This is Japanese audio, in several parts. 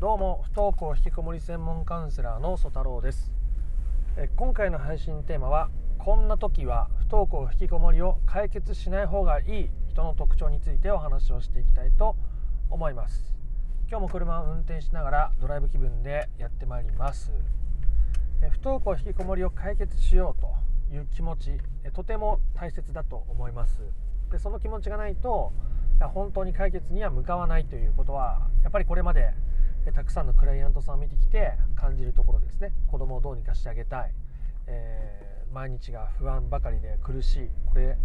どうも不登校引きこもり専門カウンセラーの曽太郎です。え今回の配信テーマはこんな時は不登校引きこもりを解決しない方がいい人の特徴についてお話をしていきたいと思います。今日も車を運転しながらドライブ気分でやってまいります。え不登校引きこもりを解決しようという気持ちえとても大切だと思います。でその気持ちがないと本当に解決には向かわないということはやっぱりこれまでたくさんのクライアントさんを見てきて感じるところですね。子供をどうにかしてあげたい、えー、毎日が不安ばかりで苦しい。これ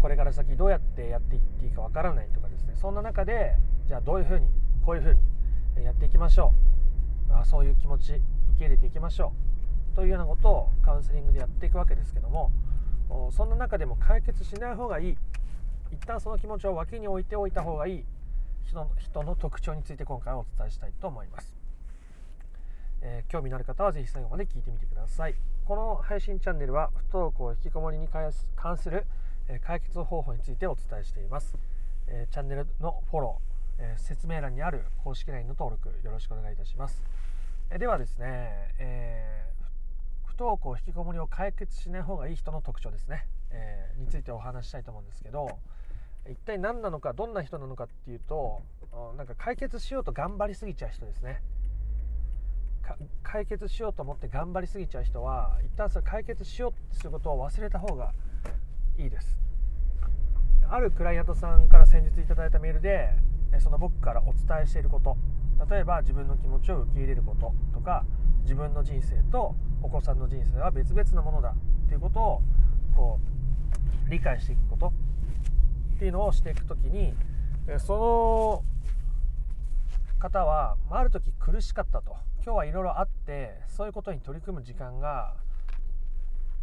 これから先どうやってやっていっていいかわからないとかですね。そんな中でじゃあどういうふうにこういうふうにやっていきましょう。あそういう気持ち受け入れていきましょう。というようなことをカウンセリングでやっていくわけですけどもそんな中でも解決しない方がいい。一旦その気持ちを脇に置いておいた方がいい。人の人の特徴について今回はお伝えしたいと思います、えー、興味のある方は是非最後まで聞いてみてください。この配信チャンネルは不登校引きこもりに関する解決方法についてお伝えしています、えー、チャンネルのフォロー、えー、説明欄にある公式 LINE の登録よろしくお願いいたします、えではですね、え不登校引きこもりを解決しない方がいい人の特徴ですね、えについてお話したいと思うんですけど一体何なのかどんな人なのかっていうとなんか解決しようと頑張りすぎちゃう人ですね。解決しようと思って頑張りすぎちゃう人は一旦それ解決しようとすることを忘れた方がいいです。あるクライアントさんから先日いただいたメールでその僕からお伝えしていること。例えば自分の気持ちを受け入れることとか自分の人生とお子さんの人生は別々なものだっていうことをこう理解していくこと。っていうのをしていく時にその方は、あ、る時苦しかったと。今日はいろいろあってそういうことに取り組む時間が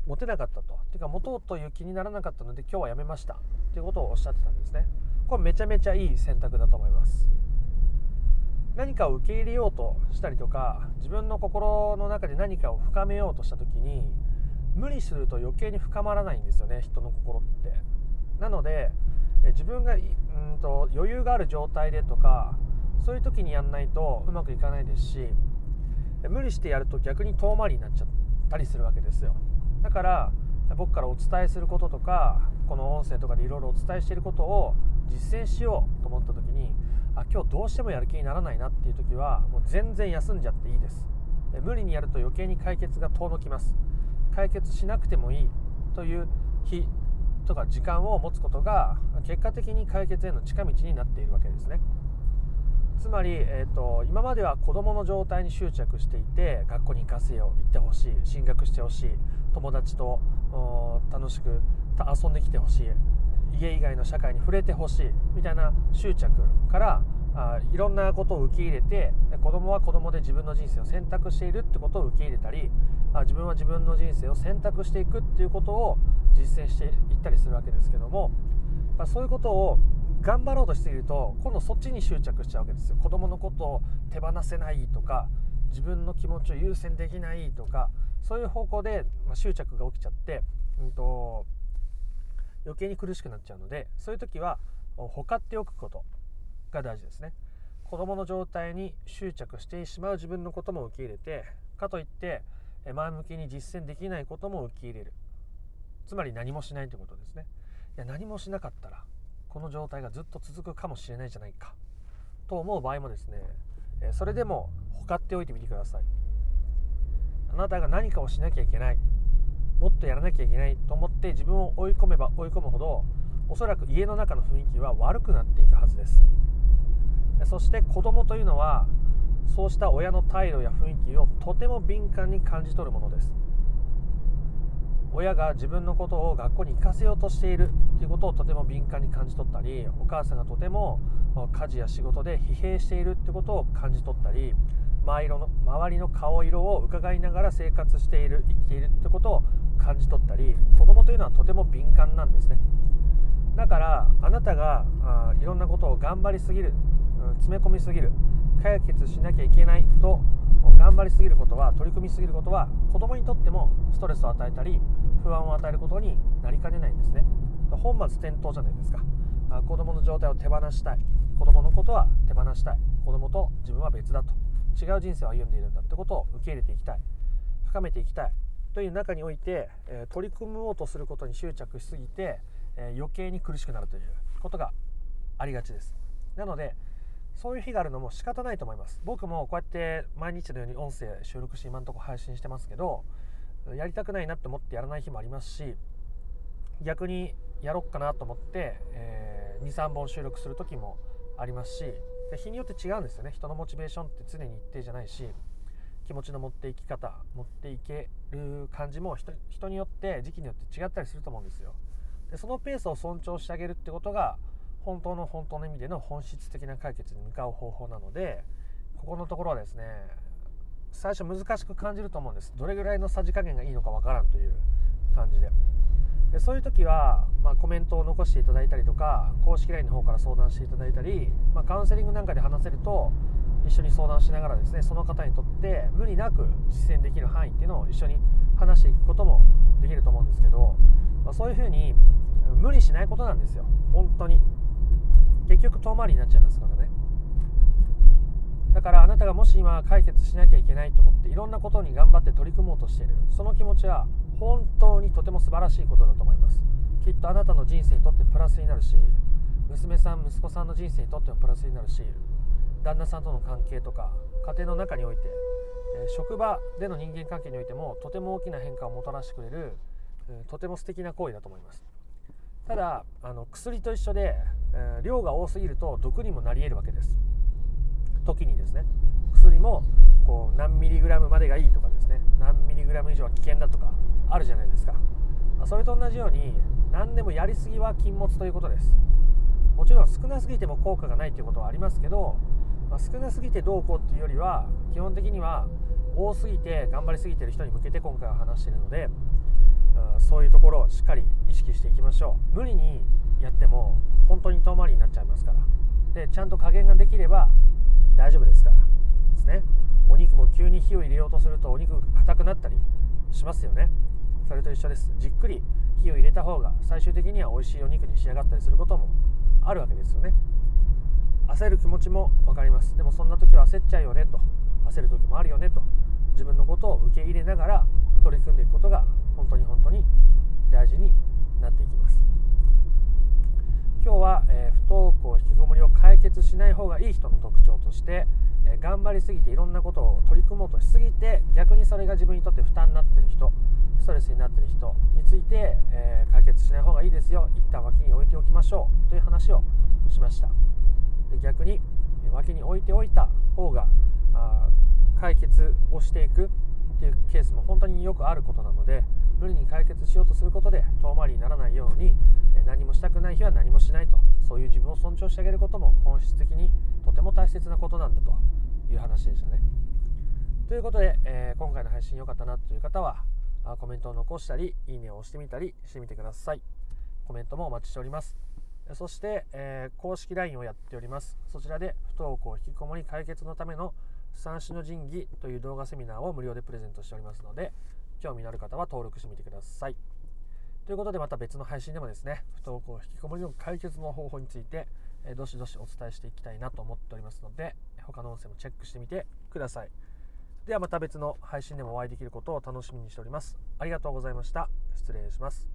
持てなかったと。ていうか持とうという気にならなかったので今日はやめました。ということをおっしゃってたんですね。これめちゃめちゃいい選択だと思います。何かを受け入れようとしたりとか自分の心の中で何かを深めようとした時に無理すると余計に深まらないんですよね人の心って。なので自分がうんと余裕がある状態でとかそういう時にやんないとうまくいかないですし無理してやると逆に遠回りになっちゃったりするわけですよ。だから僕からお伝えすることとかこの音声とかでいろいろお伝えしていることを実践しようと思った時にあ今日どうしてもやる気にならないなっていう時はもう全然休んじゃっていいです。無理にやると余計に解決が遠のきます。解決しなくてもいいという日とか時間を持つことが結果的に解決への近道になっているわけですね。つまり、えーと、今までは子どもの状態に執着していて学校に行かせよう行ってほしい進学してほしい友達と楽しく遊んできてほしい家以外の社会に触れてほしいみたいな執着からあいろんなことを受け入れて子供は子供で自分の人生を選択しているってことを受け入れたりあ自分は自分の人生を選択していくっていうことを実践していったりするわけですけども、まあ、そういうことを頑張ろうとしていると今度そっちに執着しちゃうわけですよ。子供のことを手放せないとか自分の気持ちを優先できないとかそういう方向で、ま執着が起きちゃって、うんと余計に苦しくなっちゃうのでそういう時はほかっておくことが大事ですね。子供の状態に執着してしまう自分のことも受け入れてかといって前向きに実践できないことも受け入れる。つまり何もしないということですね。いや何もしなかったらこの状態がずっと続くかもしれないじゃないか。と思う場合もですねそれでもほかっておいてみてください。あなたが何かをしなきゃいけない。もっとやらなきゃいけないと思って自分を追い込めば追い込むほどおそらく家の中の雰囲気は悪くなっていくはずです。そして子供というのはそうした親の態度や雰囲気をとても敏感に感じ取るものです。親が自分のことを学校に行かせようとしているということをとても敏感に感じ取ったりお母さんがとても家事や仕事で疲弊しているということを感じ取ったり周りの周りの顔色を伺いながら生活している生きているということを感じ取ったり子供というのはとても敏感なんですね。だからあなたがあいろんなことを頑張りすぎる、詰め込みすぎる解決しなきゃいけないと頑張りすぎることは取り組みすぎることは子供にとってもストレスを与えたり不安を与えることになりかねないんですね。本末転倒じゃないですか。子供の状態を手放したい。子供のことは手放したい。子供と自分は別だと。違う人生を歩んでいるんだってことを受け入れていきたい。深めていきたいという中において、取り組もうとすることに執着しすぎて、余計に苦しくなるということがありがちです。なのでそういう日があるのも仕方ないと思います。僕もこうやって毎日のように音声収録して今のところ配信してますけどやりたくないなって思ってやらない日もありますし逆にやろっかなと思って、えー、23本収録する時もありますし日によって違うんですよね。人のモチベーションって常に一定じゃないし気持ちの持っていき方持っていける感じも人によって時期によって違ったりすると思うんですよ。でそのペースを尊重してあげるってことが本当の本当の意味での本質的な解決に向かう方法なのでここのところはですね最初難しく感じると思うんです。どれぐらいのさじ加減がいいのかわからんという感じで。でそういう時は、まあ、コメントを残していただいたりとか公式 LINE の方から相談していただいたり、まあ、カウンセリングなんかで話せると一緒に相談しながらですねその方にとって無理なく実践できる範囲っていうのを一緒に話していくこともできると思うんですけど、まあ、そういうふうに無理しないことなんですよ。本当に。結局遠回りになっちゃいますからね。だからあなたがもし今解決しなきゃいけないと思っていろんなことに頑張って取り組もうとしている。その気持ちは本当にとても素晴らしいことだと思います。きっとあなたの人生にとってプラスになるし娘さん息子さんの人生にとってもプラスになるし旦那さんとの関係とか家庭の中において、職場での人間関係においてもとても大きな変化をもたらしてくれる、とても素敵な行為だと思います。ただあの薬と一緒で、えー、量が多すぎると毒にもなり得るわけです。時にですね薬もこう何ミリグラムまでがいいとかですね何ミリグラム以上は危険だとかあるじゃないですか。それと同じように何でもやりすぎは禁物ということです。もちろん少なすぎても効果がないということはありますけど、まあ、少なすぎてどうこうっていうよりは基本的には多すぎて頑張りすぎてる人に向けて今回は話しているのでそういうところをしっかり意識していきましょう。無理にやっても本当に遠回りになっちゃいますから。でちゃんと加減ができれば大丈夫ですから。ですね。お肉も急に火を入れようとするとお肉が硬くなったりしますよね。それと一緒です。じっくり火を入れた方が最終的には美味しいお肉に仕上がったりすることもあるわけですよね。焦る気持ちも分かります。でもそんな時は焦っちゃうよねと。焦る時もあるよねと。自分のことを受け入れながら取り組んでいくことが本当に本当に大事になっていきます。今日は、えー、不登校引きこもりを解決しない方がいい人の特徴として、えー、頑張りすぎていろんなことを取り組もうとしすぎて逆にそれが自分にとって負担になってる人ストレスになってる人について、えー、解決しない方がいいですよ。一旦脇に置いておきましょうという話をしました。で逆に脇に置いておいた方が解決をしていくっていうケースも本当によくあることなので無理に解決しようとすることで遠回りにならないように何もしたくない日は何もしないとそういう自分を尊重してあげることも本質的にとても大切なことなんだという話でしたね。ということで、えー、今回の配信良かったなという方はコメントを残したりいいねを押してみたりしてみてください。コメントもお待ちしております。そして、えー、公式 LINE をやっております。そちらで不登校引きこもり解決のための三種の神器という動画セミナーを無料でプレゼントしておりますので、興味のある方は登録してみてください。ということでまた別の配信でもですね、不登校引きこもりの解決の方法について、え、どしどしお伝えしていきたいなと思っておりますので、他の音声もチェックしてみてください。ではまた別の配信でもお会いできることを楽しみにしております。ありがとうございました。失礼します。